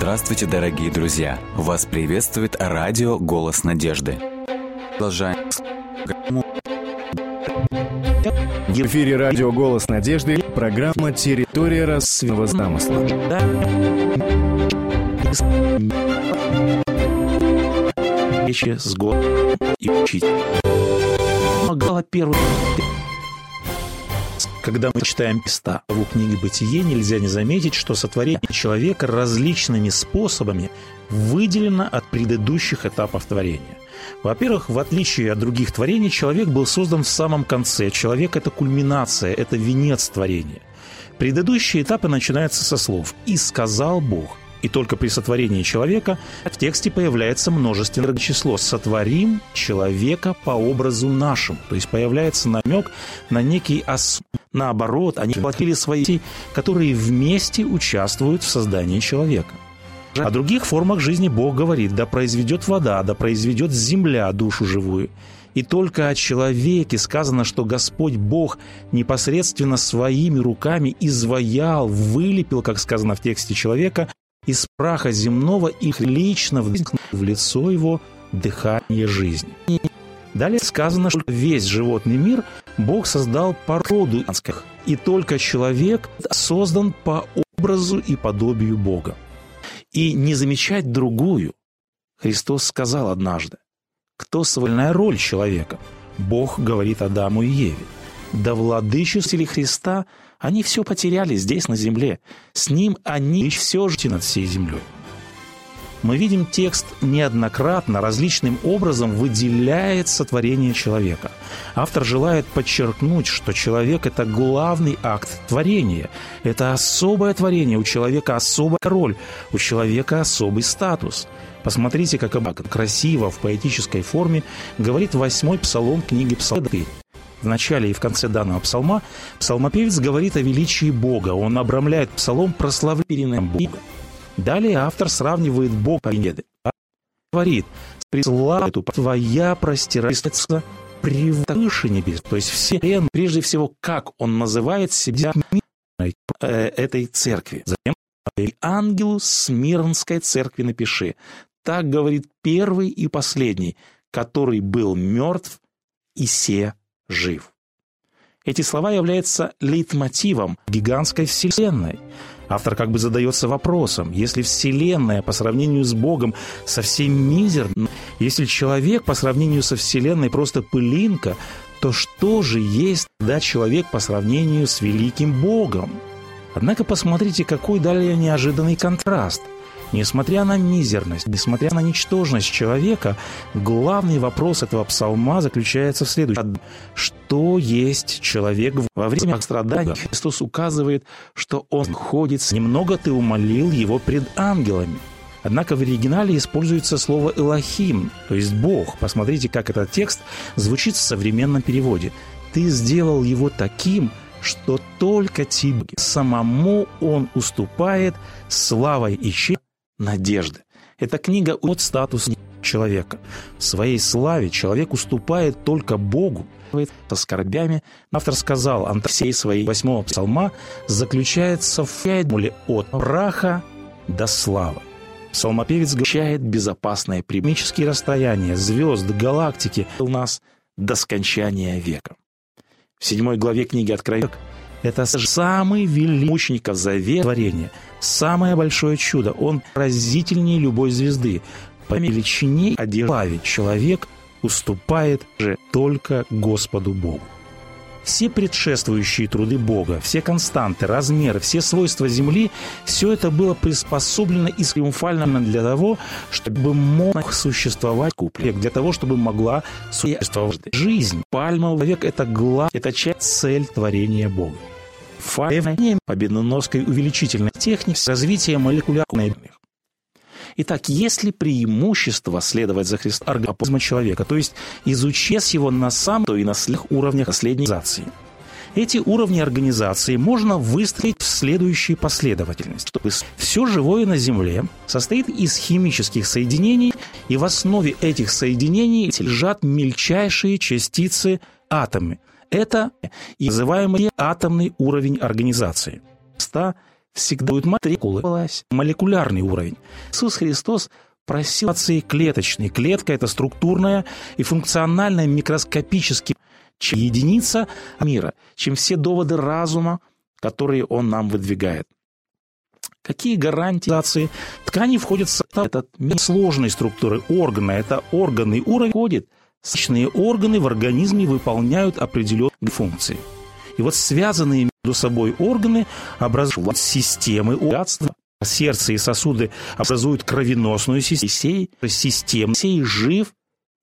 Здравствуйте, дорогие друзья! Вас приветствует радио «Голос надежды». Продолжаем в эфире радио «Голос надежды» программа «Территория рассветного замысла». Речи с Господом и учить. Могла первую когда мы читаем места в книге «Бытие», нельзя не заметить, что сотворение человека различными способами выделено от предыдущих этапов творения. Во-первых, в отличие от других творений, человек был создан в самом конце. Человек – это кульминация, это венец творения. Предыдущие этапы начинаются со слов «И сказал Бог». И только при сотворении человека в тексте появляется множественное число «сотворим человека по образу нашему». То есть появляется намек на некий ос... Наоборот, они платили свои, которые вместе участвуют в создании человека. О других формах жизни Бог говорит, да произведет вода, да произведет земля душу живую. И только о человеке сказано, что Господь Бог непосредственно своими руками изваял, вылепил, как сказано в тексте человека, из праха земного их лично в лицо его дыхание жизни. Далее сказано, что весь животный мир Бог создал породу и только человек создан по образу и подобию Бога. И не замечать другую. Христос сказал однажды, кто свольная роль человека? Бог говорит Адаму и Еве. Да владычестве Христа они все потеряли здесь, на земле. С ним они все жить над всей землей. Мы видим текст неоднократно, различным образом выделяет сотворение человека. Автор желает подчеркнуть, что человек – это главный акт творения. Это особое творение, у человека особая роль, у человека особый статус. Посмотрите, как красиво в поэтической форме говорит восьмой псалом книги Псалмы в начале и в конце данного псалма псалмопевец говорит о величии Бога. Он обрамляет псалом прославлением Бога. Далее автор сравнивает Бога победы. Говорит, «Слава эту твоя простирается превыше небес». То есть все, прежде всего, как он называет себя э, этой церкви. Затем ангелу Смирнской церкви напиши. Так говорит первый и последний, который был мертв и се жив. Эти слова являются лейтмотивом гигантской вселенной. Автор как бы задается вопросом, если Вселенная по сравнению с Богом совсем мизерна, если человек по сравнению со Вселенной просто пылинка, то что же есть да человек по сравнению с великим Богом? Однако посмотрите, какой далее неожиданный контраст – Несмотря на мизерность, несмотря на ничтожность человека, главный вопрос этого псалма заключается в следующем. Что есть человек во время страданий? Христос указывает, что он ходит, немного ты умолил его пред ангелами. Однако в оригинале используется слово «элохим», то есть «бог». Посмотрите, как этот текст звучит в современном переводе. «Ты сделал его таким, что только тебе самому он уступает славой и честью надежды. Эта книга от статуса человека. В своей славе человек уступает только Богу. Со скорбями автор сказал, всей своей восьмого псалма заключается в формуле от праха до славы. Псалмопевец гощает безопасное примические расстояния, звезд, галактики у нас до скончания века. В седьмой главе книги Откровения это самый великий мучеников завет творения, самое большое чудо. Он поразительнее любой звезды. По величине одежды человек уступает же только Господу Богу. Все предшествующие труды Бога, все константы, размеры, все свойства Земли, все это было приспособлено и триумфально для того, чтобы мог существовать куплет, для того, чтобы могла существовать жизнь. Пальмовый век – это глав, это часть цель творения Бога. Файвне победоносной увеличительной техники развития молекулярных Итак, есть ли преимущество следовать за Христом организма человека, то есть изучать его на самом то и на всех уровнях последней организации? Эти уровни организации можно выстроить в следующей последовательности. Все живое на Земле состоит из химических соединений, и в основе этих соединений лежат мельчайшие частицы атомы. Это и называемый атомный уровень организации. всегда будет молекула, молекулярный уровень. Иисус Христос просил клеточной. Клетка – это структурная и функциональная микроскопически единица мира, чем все доводы разума, которые он нам выдвигает. Какие гарантии ткани входят в этот сложной структуры органа? Это органы уровень входит. Сочные органы в организме выполняют определенные функции. И вот связанные между собой органы образуют системы богатства. Сердце и сосуды образуют кровеносную систему. Система сей жив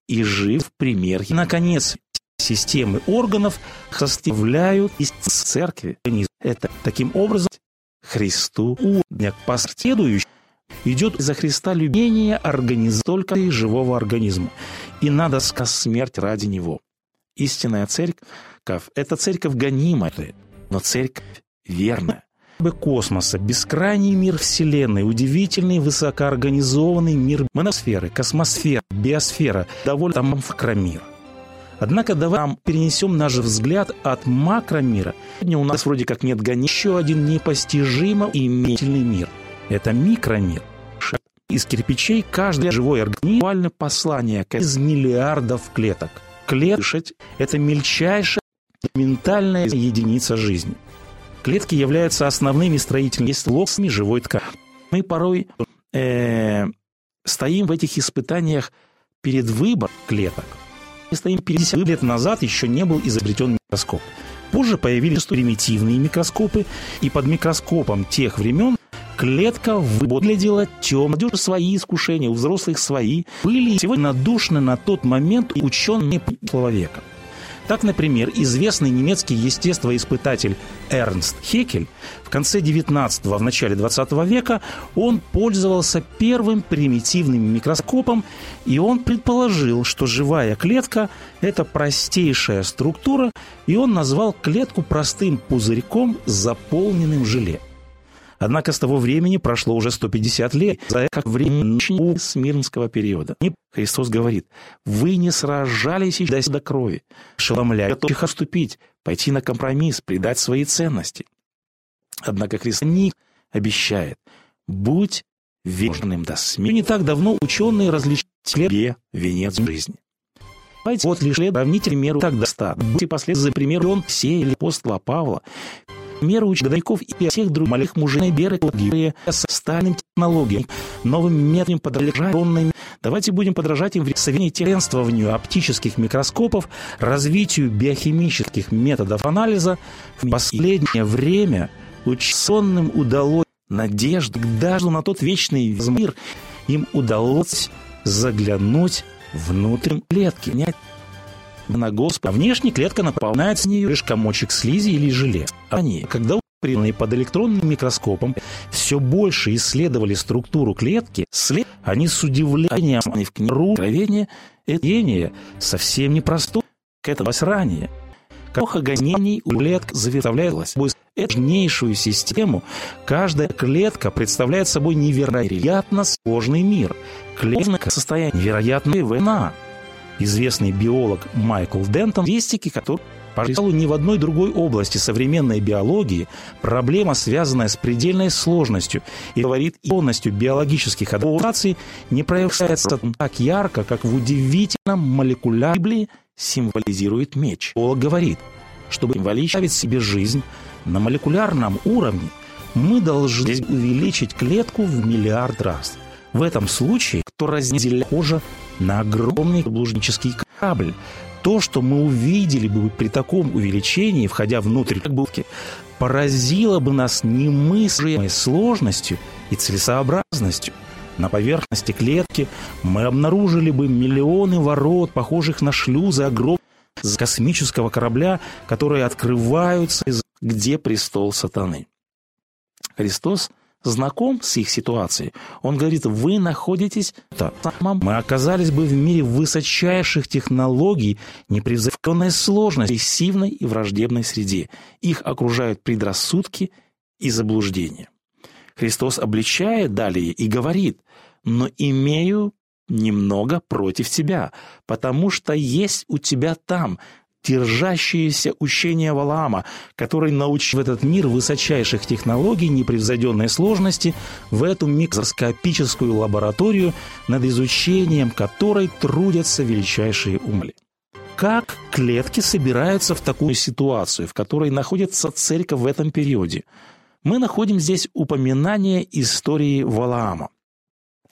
и жив пример. И, наконец, системы органов составляют из церкви. Это таким образом Христу удня последующий идет за Христа любение организма только живого организма. И надо сказать смерть ради него. Истинная церковь – это церковь гонимая, но церковь верная. Космоса, бескрайний мир Вселенной, удивительный высокоорганизованный мир моносферы, космосфера, биосфера, довольно там макромир – Однако давай нам перенесем наш взгляд от макромира. Сегодня у нас вроде как нет гони еще один непостижимо имительный мир. Это микромир. Из кирпичей каждый живой организм буквально послание из миллиардов клеток. Клетка – это мельчайшая ментальная единица жизни. Клетки являются основными строительными локсами живой ткани. Мы порой э, стоим в этих испытаниях перед выбором клеток – мы стоим 50 лет назад еще не был изобретен микроскоп. Позже появились примитивные микроскопы, и под микроскопом тех времен клетка выглядела темной. Свои искушения, у взрослых свои. Были сегодня надушны на тот момент ученые человека. Так, например, известный немецкий естествоиспытатель Эрнст Хекель в конце 19-го, в начале 20 века он пользовался первым примитивным микроскопом, и он предположил, что живая клетка – это простейшая структура, и он назвал клетку простым пузырьком, заполненным желе. Однако с того времени прошло уже 150 лет, за как время Смирнского периода. Христос говорит, вы не сражались до, до крови, шеломляя их отступить, пойти на компромисс, предать свои ценности. Однако Христос не обещает, будь верным до смерти. Не так давно ученые различили венец жизни. Вот лишь сравните меру так достаточно. Будьте последовательны за примером он сеяли апостола Павла, меры учеников и всех других мужей беры с стальным технологиям, новым методом подражательными. Давайте будем подражать им в совершенствованию оптических микроскопов, развитию биохимических методов анализа. В последнее время ученым удалось надежды даже на тот вечный мир им удалось заглянуть внутрь клетки, на Господа. Внешне клетка наполняет с нее лишь комочек слизи или желе. Они, когда приданные под электронным микроскопом, все больше исследовали структуру клетки, след... они с удивлением в книгу откровения это совсем непростое, к этому ранее. Эпоха гонений у клеток заветвлялась собой важнейшую систему. Каждая клетка представляет собой невероятно сложный мир. Клетка состояние невероятной война известный биолог Майкл Дентон, статистики, который Пожалуй, ни в одной другой области современной биологии проблема, связанная с предельной сложностью и говорит полностью биологических адаптаций, не проявляется так ярко, как в удивительном молекулярном символизирует меч. Биолог говорит, чтобы символизировать себе жизнь на молекулярном уровне, мы должны увеличить клетку в миллиард раз. В этом случае, кто разделяет кожа на огромный блужнический корабль. То, что мы увидели бы при таком увеличении, входя внутрь булки, поразило бы нас немыслимой сложностью и целесообразностью. На поверхности клетки мы обнаружили бы миллионы ворот, похожих на шлюзы огромного космического корабля, которые открываются, где престол сатаны. Христос – знаком с их ситуацией, он говорит, вы находитесь там, мы оказались бы в мире высочайших технологий, непревзойденной сложности, агрессивной и враждебной среде. Их окружают предрассудки и заблуждения. Христос обличает далее и говорит, но имею немного против тебя, потому что есть у тебя там держащиеся учения Валаама, который научил этот мир высочайших технологий, непревзойденной сложности, в эту микроскопическую лабораторию, над изучением которой трудятся величайшие умы. Как клетки собираются в такую ситуацию, в которой находится церковь в этом периоде? Мы находим здесь упоминание истории Валаама.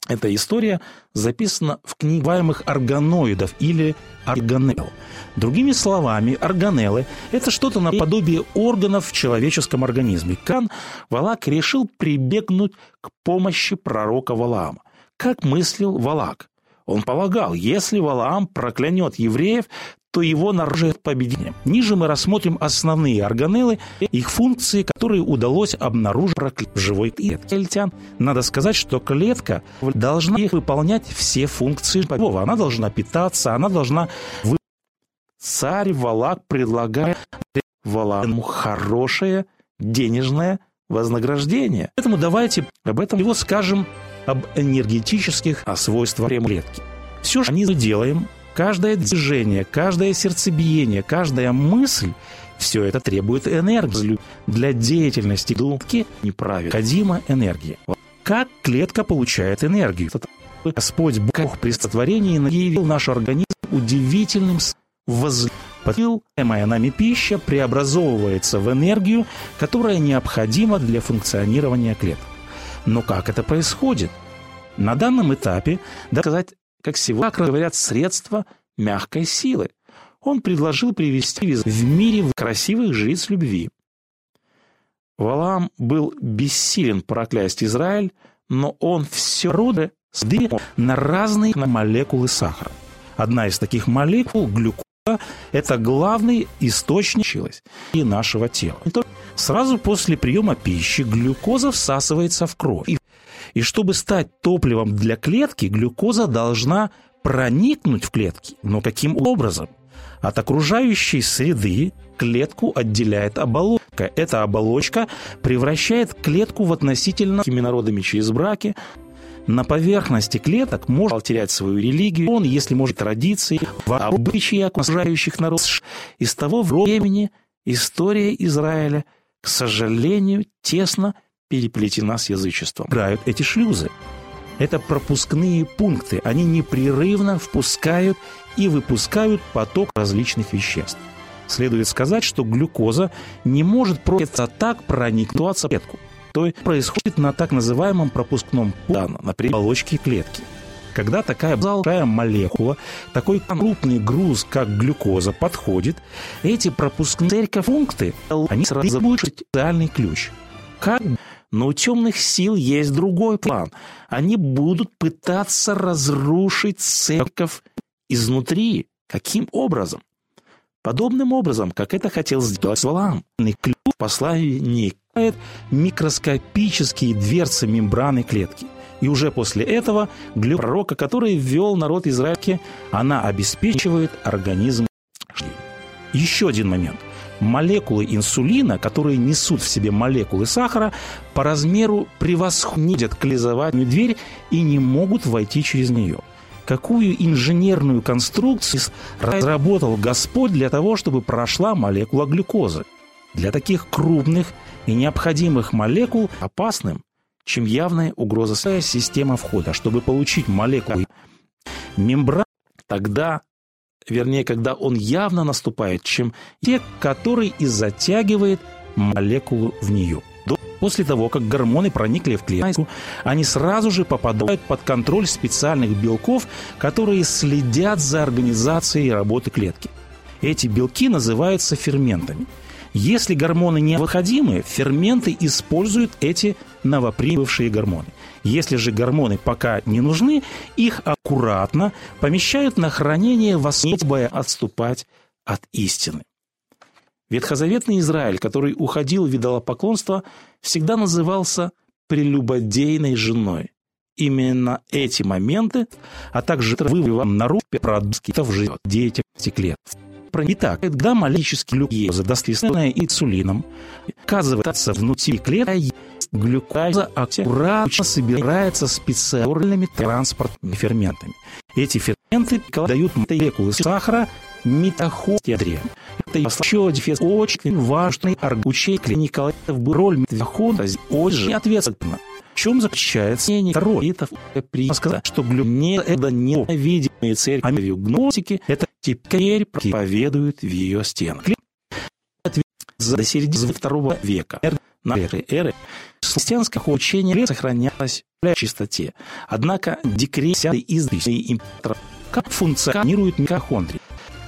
Эта история записана в книгах органоидов или органелл. Другими словами, органеллы – это что-то наподобие органов в человеческом организме. Кан Валак решил прибегнуть к помощи пророка Валаама. Как мыслил Валак? Он полагал, если Валаам проклянет евреев, то его нарожает победение. Ниже мы рассмотрим основные органеллы, их функции, которые удалось обнаружить в живой клетке. Надо сказать, что клетка должна выполнять все функции Бога. Она должна питаться, она должна... Царь Валак предлагает Валааму хорошее денежное вознаграждение. Поэтому давайте об этом его скажем об энергетических свойствах клетки. Все, что мы делаем, каждое движение, каждое сердцебиение, каждая мысль, все это требует энергии. Для деятельности клетки необходима энергия. Как клетка получает энергию? Господь Бог при сотворении наделил наш организм удивительным Потребляемая нами пища преобразовывается в энергию, которая необходима для функционирования клеток. Но как это происходит? На данном этапе, да сказать, как сегодня говорят, средства мягкой силы. Он предложил привести в мире красивых жриц любви. Валаам был бессилен проклясть Израиль, но он все роды сдвинул на разные молекулы сахара. Одна из таких молекул, глюкоза, это главный источник и нашего тела. Сразу после приема пищи глюкоза всасывается в кровь. И чтобы стать топливом для клетки, глюкоза должна проникнуть в клетки. Но каким образом? От окружающей среды клетку отделяет оболочка. Эта оболочка превращает клетку в относительно народами через браки. На поверхности клеток может терять свою религию, он, если может, традиции, в обычаи окружающих народов. И с того времени история Израиля, к сожалению, тесно переплетена с язычеством. Играют эти шлюзы. Это пропускные пункты. Они непрерывно впускают и выпускают поток различных веществ. Следует сказать, что глюкоза не может просто так проникнуть в клетку. То есть происходит на так называемом пропускном пункте, например, оболочке клетки. Когда такая большая молекула, такой крупный груз, как глюкоза, подходит, эти пропускные пункты, они сразу будут специальный ключ. Как но у темных сил есть другой план. Они будут пытаться разрушить церковь изнутри. Каким образом? Подобным образом, как это хотел сделать Валам. Ключ в послании микроскопические дверцы мембраны клетки. И уже после этого глюк пророка, который ввел народ израильский, она обеспечивает организм. Еще один момент – молекулы инсулина, которые несут в себе молекулы сахара, по размеру превосходят клизовательную дверь и не могут войти через нее. Какую инженерную конструкцию разработал Господь для того, чтобы прошла молекула глюкозы? Для таких крупных и необходимых молекул опасным, чем явная угроза система входа. Чтобы получить молекулу мембрана, тогда вернее, когда он явно наступает, чем те, который и затягивает молекулу в нее. После того, как гормоны проникли в клетку, они сразу же попадают под контроль специальных белков, которые следят за организацией работы клетки. Эти белки называются ферментами. Если гормоны необходимы, ферменты используют эти новоприбывшие гормоны. Если же гормоны пока не нужны, их аккуратно помещают на хранение в особое отступать от истины. Ветхозаветный Израиль, который уходил в идолопоклонство, всегда назывался прелюбодейной женой. Именно эти моменты, а также вывод народ продуктов живет деятельности клеток. Итак, когда малический глюкоза, доследственная инсулином, оказывается внутри клетки, глюкоза аккуратно собирается специальными транспортными ферментами. Эти ферменты дают молекулы сахара митохондрия. Это еще дефис очень важный аргучей Николаев был роль митохондрии очень ответственна. В чем заключается мнение второе? при сказать, что глюне это невидимые цели, а гносики это теперь проповедуют в ее стенах. До середины второго века на эры христианское учение сохранялось в чистоте. Однако декрет из императора как функционирует митохондрия.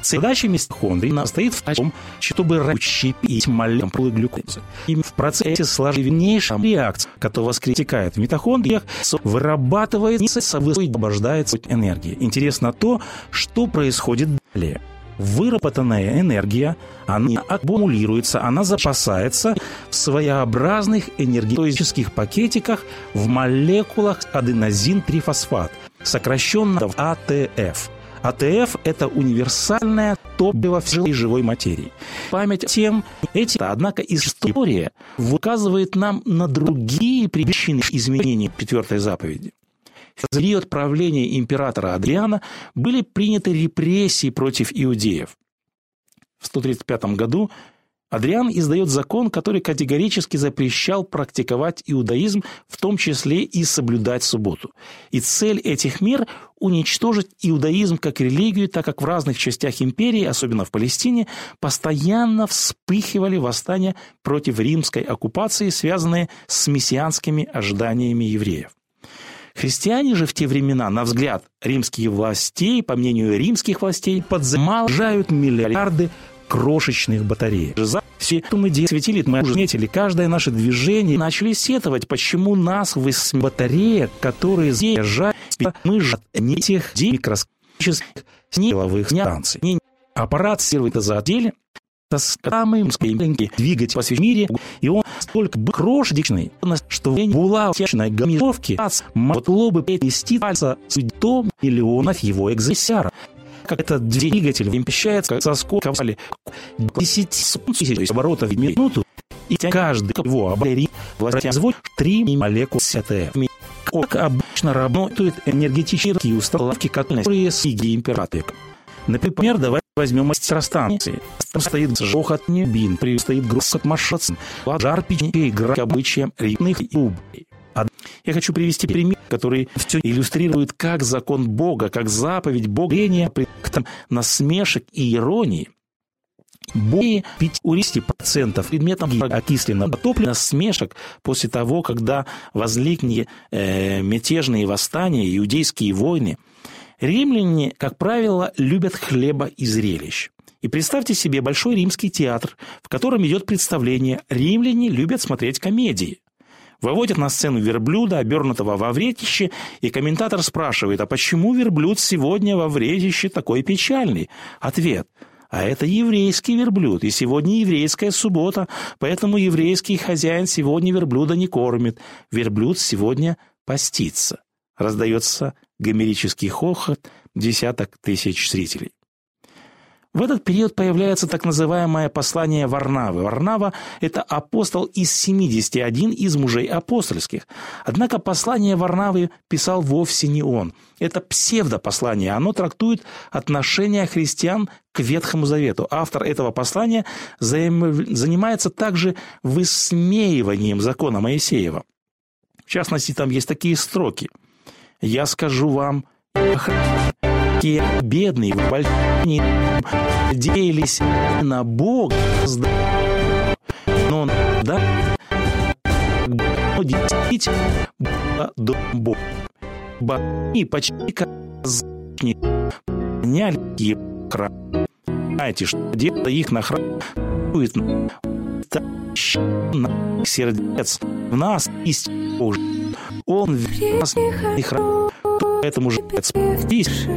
Задача митохондрии состоит в том, чтобы расщепить молекулы глюкозы. И в процессе сложнейшей реакции, которая воскресекает в митохондриях, вырабатывается, освобождается энергия. Интересно то, что происходит далее выработанная энергия, она аккумулируется, она запасается в своеобразных энергетических пакетиках в молекулах аденозин-трифосфат, сокращенно в АТФ – АТФ – это универсальное топливо всей живой материи. Память тем, эти, однако, история указывает нам на другие причины изменений четвертой заповеди. В период правления императора Адриана были приняты репрессии против иудеев. В 135 году Адриан издает закон, который категорически запрещал практиковать иудаизм, в том числе и соблюдать субботу. И цель этих мер – уничтожить иудаизм как религию, так как в разных частях империи, особенно в Палестине, постоянно вспыхивали восстания против римской оккупации, связанные с мессианскими ожиданиями евреев. Христиане же в те времена, на взгляд римских властей, по мнению римских властей, подзамажают миллиарды крошечных батареек. Все, что мы светили, мы уже заметили, каждое наше движение начали сетовать, почему нас в батареек, которые заезжают, мы же не тех микроскопических силовых станций. Аппарат сервит за отделе, это самый маленький двигатель всему мире, и он столько крошечный, что была утечной гамировки, могло бы перевести с дом миллионов его экземпляров как этот двигатель вмещается со скоростью 10 тысяч оборотов в минуту, и каждый его оборот воспроизводит 3 молекулы СТФ. Как обычно работают энергетические установки, которые сиги императоры. Например, давай возьмем электростанции. Там стоит жохот небин, стоит грохот машин, жар печи, игра обычаем рыбных и убей. Я хочу привести пример, который все иллюстрирует, как закон Бога, как заповедь Бога, насмешек и иронии более 50% предметом окисленного топлива насмешек после того, когда возникли э, мятежные восстания, иудейские войны. Римляне, как правило, любят хлеба и зрелищ. И представьте себе большой римский театр, в котором идет представление. Римляне любят смотреть комедии. Выводят на сцену верблюда, обернутого во вретище, и комментатор спрашивает, а почему верблюд сегодня во вретище такой печальный? Ответ – а это еврейский верблюд, и сегодня еврейская суббота, поэтому еврейский хозяин сегодня верблюда не кормит. Верблюд сегодня постится. Раздается гомерический хохот десяток тысяч зрителей. В этот период появляется так называемое послание Варнавы. Варнава – это апостол из 71 из мужей апостольских. Однако послание Варнавы писал вовсе не он. Это псевдопослание. Оно трактует отношение христиан к Ветхому Завету. Автор этого послания занимается также высмеиванием закона Моисеева. В частности, там есть такие строки. «Я скажу вам, те бедные больнице надеялись на Бога, но да, действительно дом Бога. И почти как поняли храм. Знаете, что дело их на храм на сердец в нас Божий. Он в нас храм Поэтому же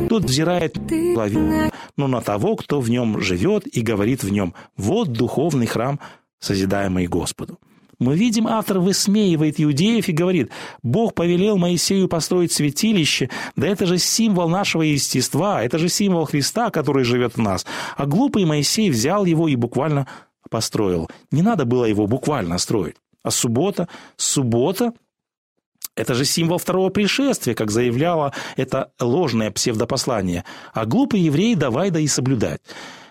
тот взирает половину, но на того, кто в нем живет и говорит в нем. Вот духовный храм, созидаемый Господу. Мы видим, автор высмеивает иудеев и говорит, Бог повелел Моисею построить святилище, да это же символ нашего естества, это же символ Христа, который живет в нас. А глупый Моисей взял его и буквально построил. Не надо было его буквально строить. А суббота, суббота Это же символ второго пришествия, как заявляло это ложное псевдопослание. А глупый еврей давай да и соблюдать.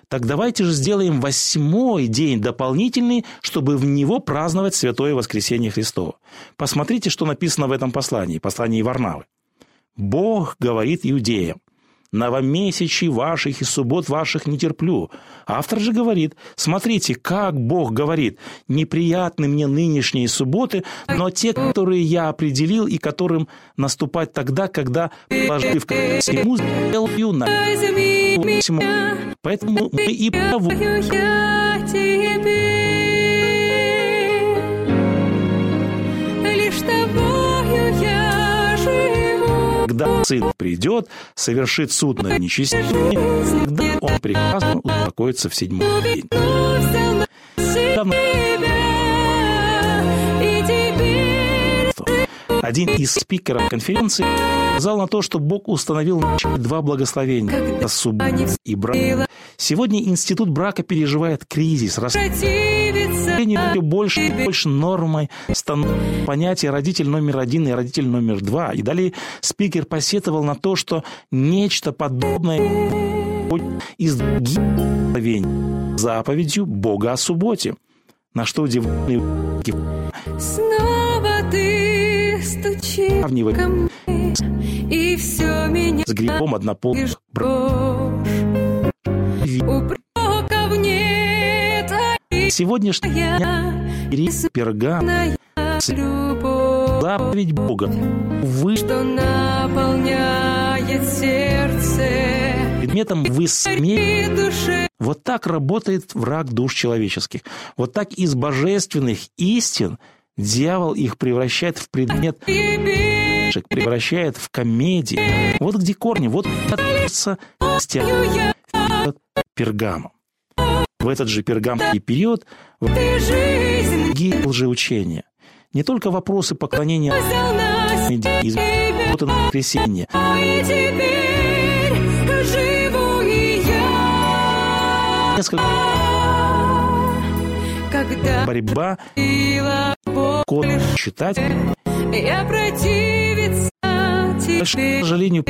Так давайте же сделаем восьмой день дополнительный, чтобы в него праздновать Святое Воскресение Христово. Посмотрите, что написано в этом послании, послании Варнавы. Бог говорит иудеям, новомесячий ваших и суббот ваших не терплю. Автор же говорит, смотрите, как Бог говорит, неприятны мне нынешние субботы, но те, которые я определил и которым наступать тогда, когда, положив всему, сделаю на Поэтому мы и проводим сын придет, совершит суд над нечестивыми, он прекрасно успокоится в седьмой день. Один из спикеров конференции сказал на то, что Бог установил два благословения – субботу и брак. Сегодня институт брака переживает кризис, расстояние больше и больше нормой становится понятие родитель номер один и родитель номер два. И далее спикер посетовал на то, что нечто подобное из заповедью Бога о субботе. На что удивленный Снова ты стучишь и все меня с грибом однополых Сегодняшняя пергам заповедь Бога. Вы, что наполняет сердце предметом вы смеете. Вот так работает враг душ человеческих. Вот так из божественных истин дьявол их превращает в предмет превращает в комедии. Вот где корни, вот относится пергамом. В этот же пергамский период другие лжеучения. Не только вопросы поклонения из воскресенья. Несколько когда борьба код читать. я противиться к сожалению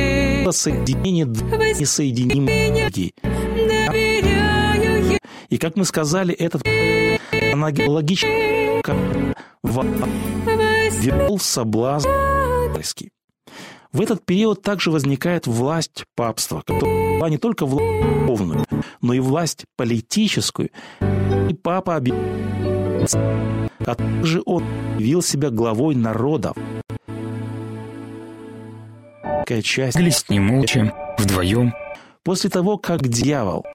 соединение несоединимых людей и, как мы сказали, этот аналогично ввел соблазн в этот период также возникает власть папства, которая была не только власть но и власть политическую. И папа объявил, а также он явил себя главой народов. Часть... Глисни молча, вдвоем. После того, как дьявол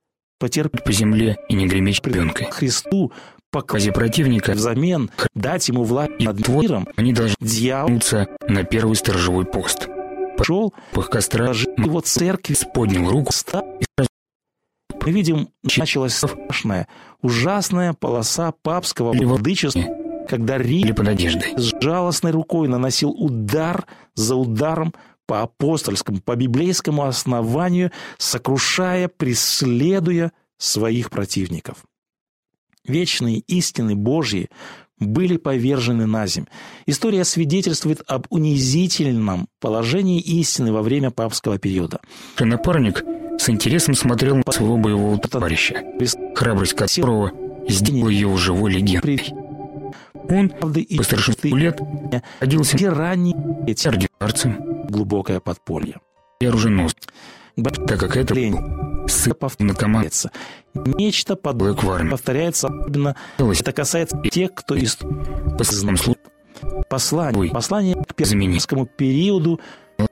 потерпеть по земле и не греметь пленкой. Христу Квази противника взамен дать ему власть над миром, они должны дьявол на первый сторожевой пост. Пошел по костра его церкви, поднял руку и сразу мы видим, началась страшная, ужасная полоса папского владычества, когда Рим под одеждой. с жалостной рукой наносил удар за ударом по апостольскому, по библейскому основанию, сокрушая, преследуя своих противников. Вечные истины Божьи были повержены на земь. История свидетельствует об унизительном положении истины во время папского периода. Напарник с интересом смотрел на своего боевого товарища, храбрость которого сделала его живой легендой. Он по старшинству лет родился ранний ординарцем глубокое подполье. И оруженос, так как это лень. сыпав на командце. Нечто подобное повторяется особенно. Это касается тех, кто из послание, послание, послание к персидскому периоду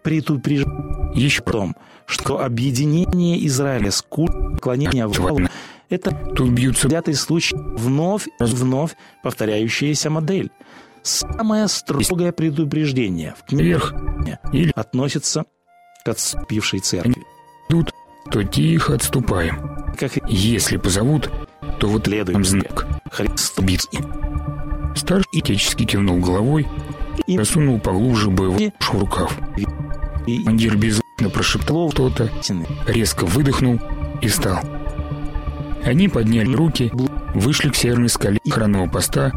предупреждает еще о том, что объединение Израиля с культом поклонения Аврааму – это тут бьются пятый случай, вновь, вновь повторяющаяся модель. Самое строгое предупреждение в книге или относится к отступившей церкви. Тут то тихо отступаем. Как Если позовут, то вот следует знак. Христос. Старший отечески кивнул головой и просунул поглубже боевой в рукав. И Командир беззвучно прошептал что-то, резко выдохнул и встал. Они подняли руки, вышли к северной скале охранного поста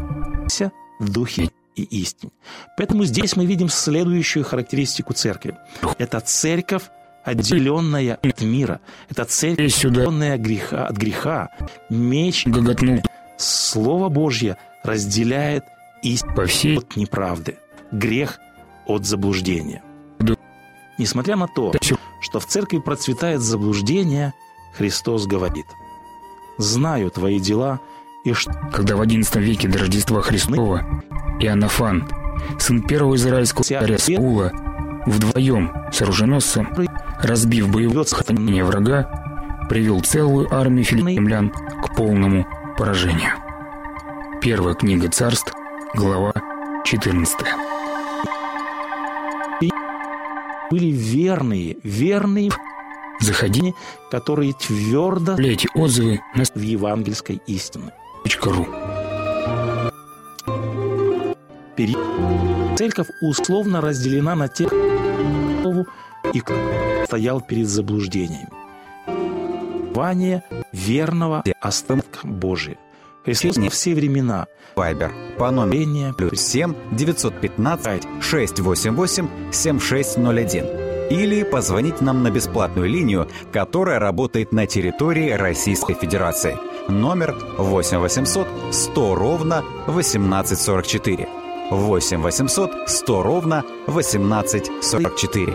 в духе и истине. Поэтому здесь мы видим следующую характеристику церкви. Это церковь, отделенная от мира. Это церковь, отделенная от греха, от греха. Меч гоготнул. Слово Божье разделяет истину По всей- от неправды, грех от заблуждения. Несмотря на то, что в церкви процветает заблуждение, Христос говорит, «Знаю твои дела, и что когда в XI веке до Рождества Христова Иоаннафан, сын первого израильского царя Саула, вдвоем с оруженосцем, разбив боевое сохранение врага, привел целую армию филиппимлян к полному поражению. Первая книга царств, глава 14. были верные, верные, Заходи, которые твердо оставляйте отзывы на в евангельской истине». .ру. Пери- Церковь условно разделена на тех, кто и кто стоял перед заблуждением. Вание верного остатка Божия. Христос во все времена Вайбер по номеру плюс 7 915 688 7601 или позвонить нам на бесплатную линию, которая работает на территории Российской Федерации. Номер 8 800 100 ровно 1844. 8 800 100 ровно 1844.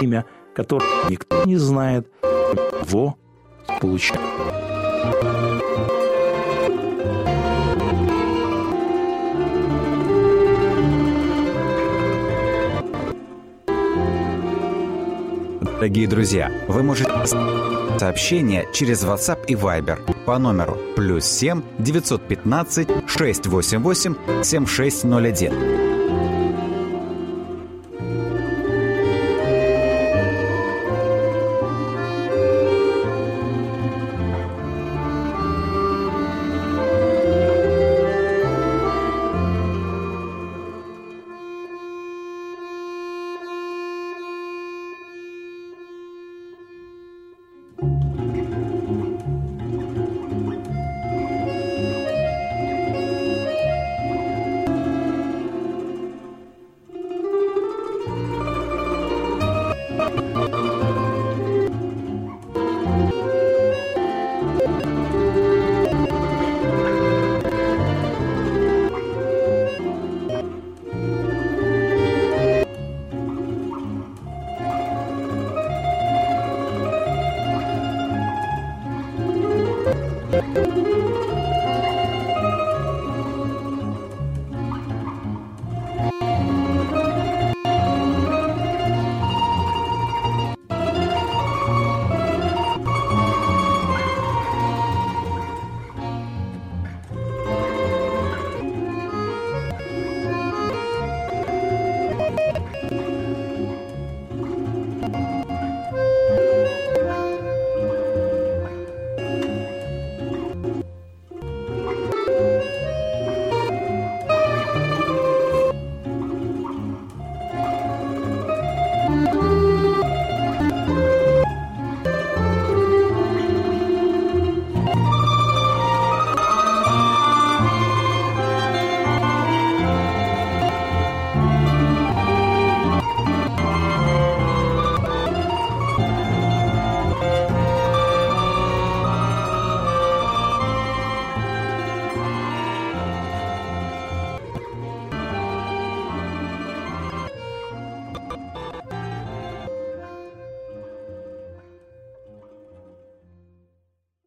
имя, которое никто не знает, его получает. Дорогие друзья, вы можете сообщение через WhatsApp и Viber по номеру плюс 7 915 688 7601.